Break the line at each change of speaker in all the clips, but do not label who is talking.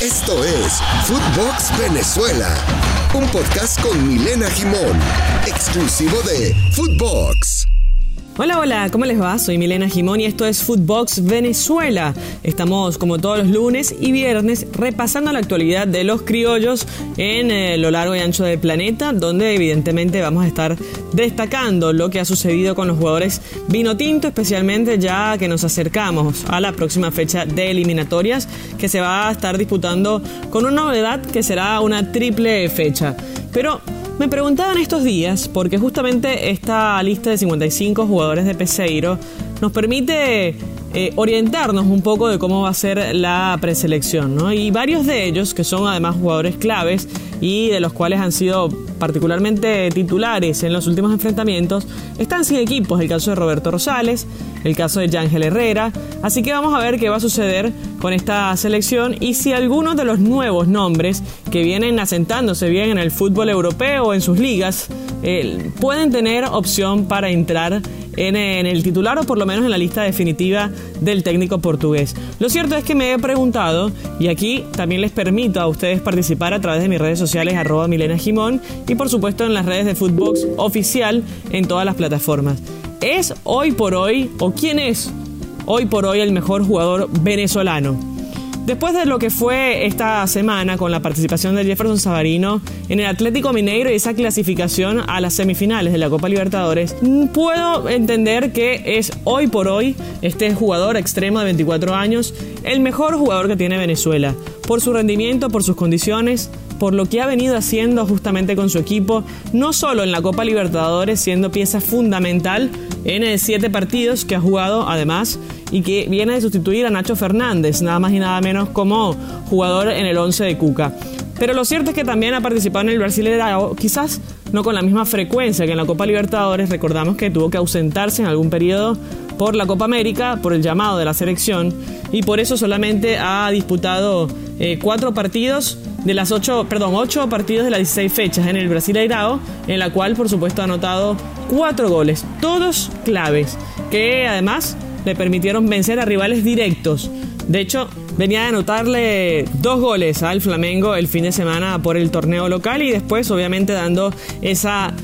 Esto es Footbox Venezuela, un podcast con Milena Gimón, exclusivo de Footbox.
Hola, hola, ¿cómo les va? Soy Milena Gimón y esto es Footbox Venezuela. Estamos como todos los lunes y viernes repasando la actualidad de los criollos en eh, lo largo y ancho del planeta, donde evidentemente vamos a estar destacando lo que ha sucedido con los jugadores vino tinto, especialmente ya que nos acercamos a la próxima fecha de eliminatorias que se va a estar disputando con una novedad que será una triple fecha. Pero me preguntaban estos días, porque justamente esta lista de 55 jugadores de Peseiro nos permite eh, orientarnos un poco de cómo va a ser la preselección, ¿no? Y varios de ellos, que son además jugadores claves y de los cuales han sido particularmente titulares en los últimos enfrentamientos, están sin equipos. El caso de Roberto Rosales, el caso de Yángel Herrera. Así que vamos a ver qué va a suceder con esta selección y si algunos de los nuevos nombres que vienen asentándose bien en el fútbol europeo o en sus ligas eh, pueden tener opción para entrar en, el titular o por lo menos en la lista definitiva del técnico portugués. Lo cierto es que me he preguntado, y aquí también les permito a ustedes participar a través de mis redes sociales arroba Milena Jimón y por supuesto en las redes de Footbox oficial en todas las plataformas. ¿Es hoy por hoy o quién es hoy por hoy el mejor jugador venezolano? Después de lo que fue esta semana con la participación de Jefferson Savarino en el Atlético Mineiro y esa clasificación a las semifinales de la Copa Libertadores, puedo entender que es hoy por hoy este jugador extremo de 24 años el mejor jugador que tiene Venezuela, por su rendimiento, por sus condiciones, por lo que ha venido haciendo justamente con su equipo, no solo en la Copa Libertadores, siendo pieza fundamental en siete partidos que ha jugado además y que viene de sustituir a Nacho Fernández, nada más y nada menos como jugador en el 11 de Cuca. Pero lo cierto es que también ha participado en el Brasileirao, quizás no con la misma frecuencia que en la Copa Libertadores, recordamos que tuvo que ausentarse en algún periodo por la Copa América, por el llamado de la selección, y por eso solamente ha disputado eh, cuatro partidos de las ocho, perdón, ocho partidos de las 16 fechas en el Brasileirao, en la cual por supuesto ha anotado cuatro goles, todos claves, que además le permitieron vencer a rivales directos. De hecho, venía de anotarle dos goles al Flamengo el fin de semana por el torneo local y después obviamente dando esa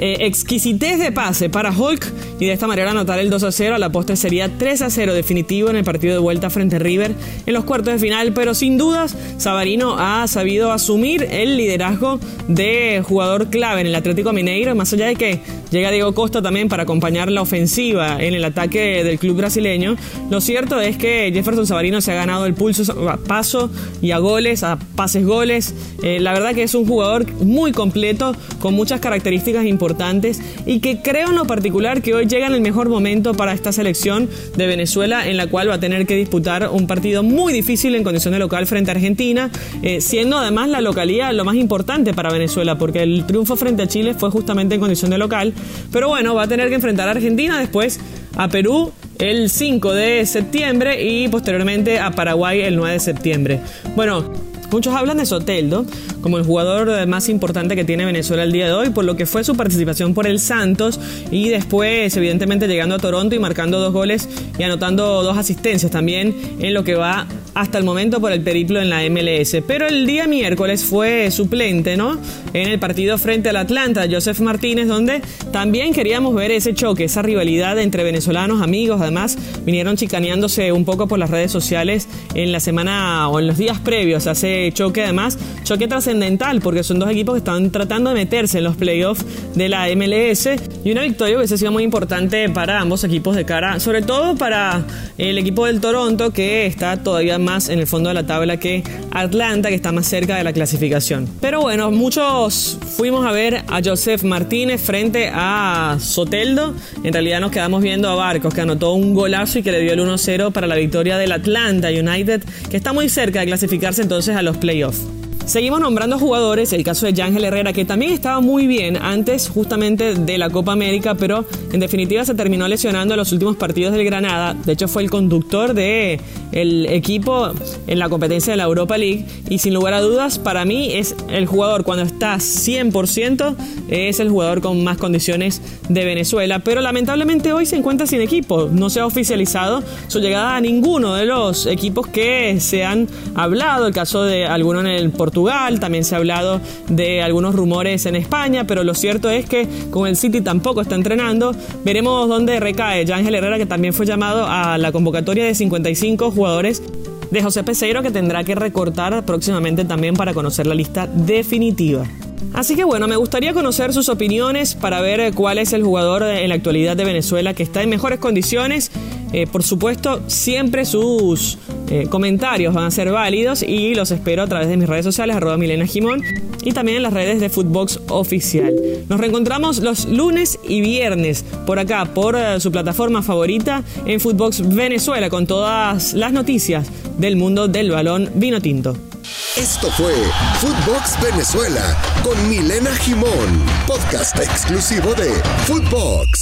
eh, exquisitez de pase para Hulk y de esta manera anotar el 2 a 0. A la postre sería 3 a 0 definitivo en el partido de vuelta frente a River en los cuartos de final. Pero sin dudas, Sabarino ha sabido asumir el liderazgo de jugador clave en el Atlético Mineiro, más allá de que llega Diego Costa también para acompañar la ofensiva en el ataque del club brasileño. Lo cierto es que Jefferson Sabarino se ha ganado el pulso a paso y a goles, a pases goles. Eh, la verdad que es un jugador muy completo, con muchas características importantes y que creo en lo particular que hoy llega en el mejor momento para esta selección de Venezuela en la cual va a tener que disputar un partido muy difícil en condición de local frente a Argentina, eh, siendo además la localidad lo más importante para Venezuela porque el triunfo frente a Chile fue justamente en condición de local, pero bueno, va a tener que enfrentar a Argentina después a Perú el 5 de septiembre y posteriormente a Paraguay el 9 de septiembre. Bueno, Muchos hablan de Soteldo como el jugador más importante que tiene Venezuela el día de hoy, por lo que fue su participación por el Santos y después, evidentemente, llegando a Toronto y marcando dos goles y anotando dos asistencias también en lo que va hasta el momento por el periplo en la MLS. Pero el día miércoles fue suplente, ¿no? En el partido frente al Atlanta, Joseph Martínez, donde también queríamos ver ese choque, esa rivalidad entre venezolanos, amigos. Además, vinieron chicaneándose un poco por las redes sociales en la semana o en los días previos hace choque además, choque trascendental porque son dos equipos que están tratando de meterse en los playoffs de la MLS y una victoria hubiese sido muy importante para ambos equipos de cara, sobre todo para el equipo del Toronto que está todavía más en el fondo de la tabla que Atlanta que está más cerca de la clasificación. Pero bueno, muchos fuimos a ver a Joseph Martínez frente a Soteldo. En realidad nos quedamos viendo a Barcos que anotó un golazo y que le dio el 1-0 para la victoria del Atlanta United que está muy cerca de clasificarse entonces a los playoffs. Seguimos nombrando jugadores, el caso de Yángel Herrera, que también estaba muy bien antes justamente de la Copa América, pero en definitiva se terminó lesionando en los últimos partidos del Granada. De hecho, fue el conductor de el equipo en la competencia de la Europa League y sin lugar a dudas, para mí es el jugador cuando está 100%, es el jugador con más condiciones de Venezuela, pero lamentablemente hoy se encuentra sin equipo, no se ha oficializado su llegada a ninguno de los equipos que se han hablado, el caso de alguno en el Portugal, también se ha hablado de algunos rumores en España, pero lo cierto es que con el City tampoco está entrenando. Veremos dónde recae Ángel Herrera, que también fue llamado a la convocatoria de 55 jugadores de José Peseiro, que tendrá que recortar próximamente también para conocer la lista definitiva. Así que bueno, me gustaría conocer sus opiniones para ver cuál es el jugador en la actualidad de Venezuela que está en mejores condiciones. Eh, por supuesto, siempre sus eh, comentarios van a ser válidos y los espero a través de mis redes sociales, arroba Milena y también en las redes de Footbox Oficial. Nos reencontramos los lunes y viernes por acá, por eh, su plataforma favorita en Footbox Venezuela, con todas las noticias del mundo del balón vino tinto.
Esto fue Footbox Venezuela con Milena Jimón, podcast exclusivo de Footbox.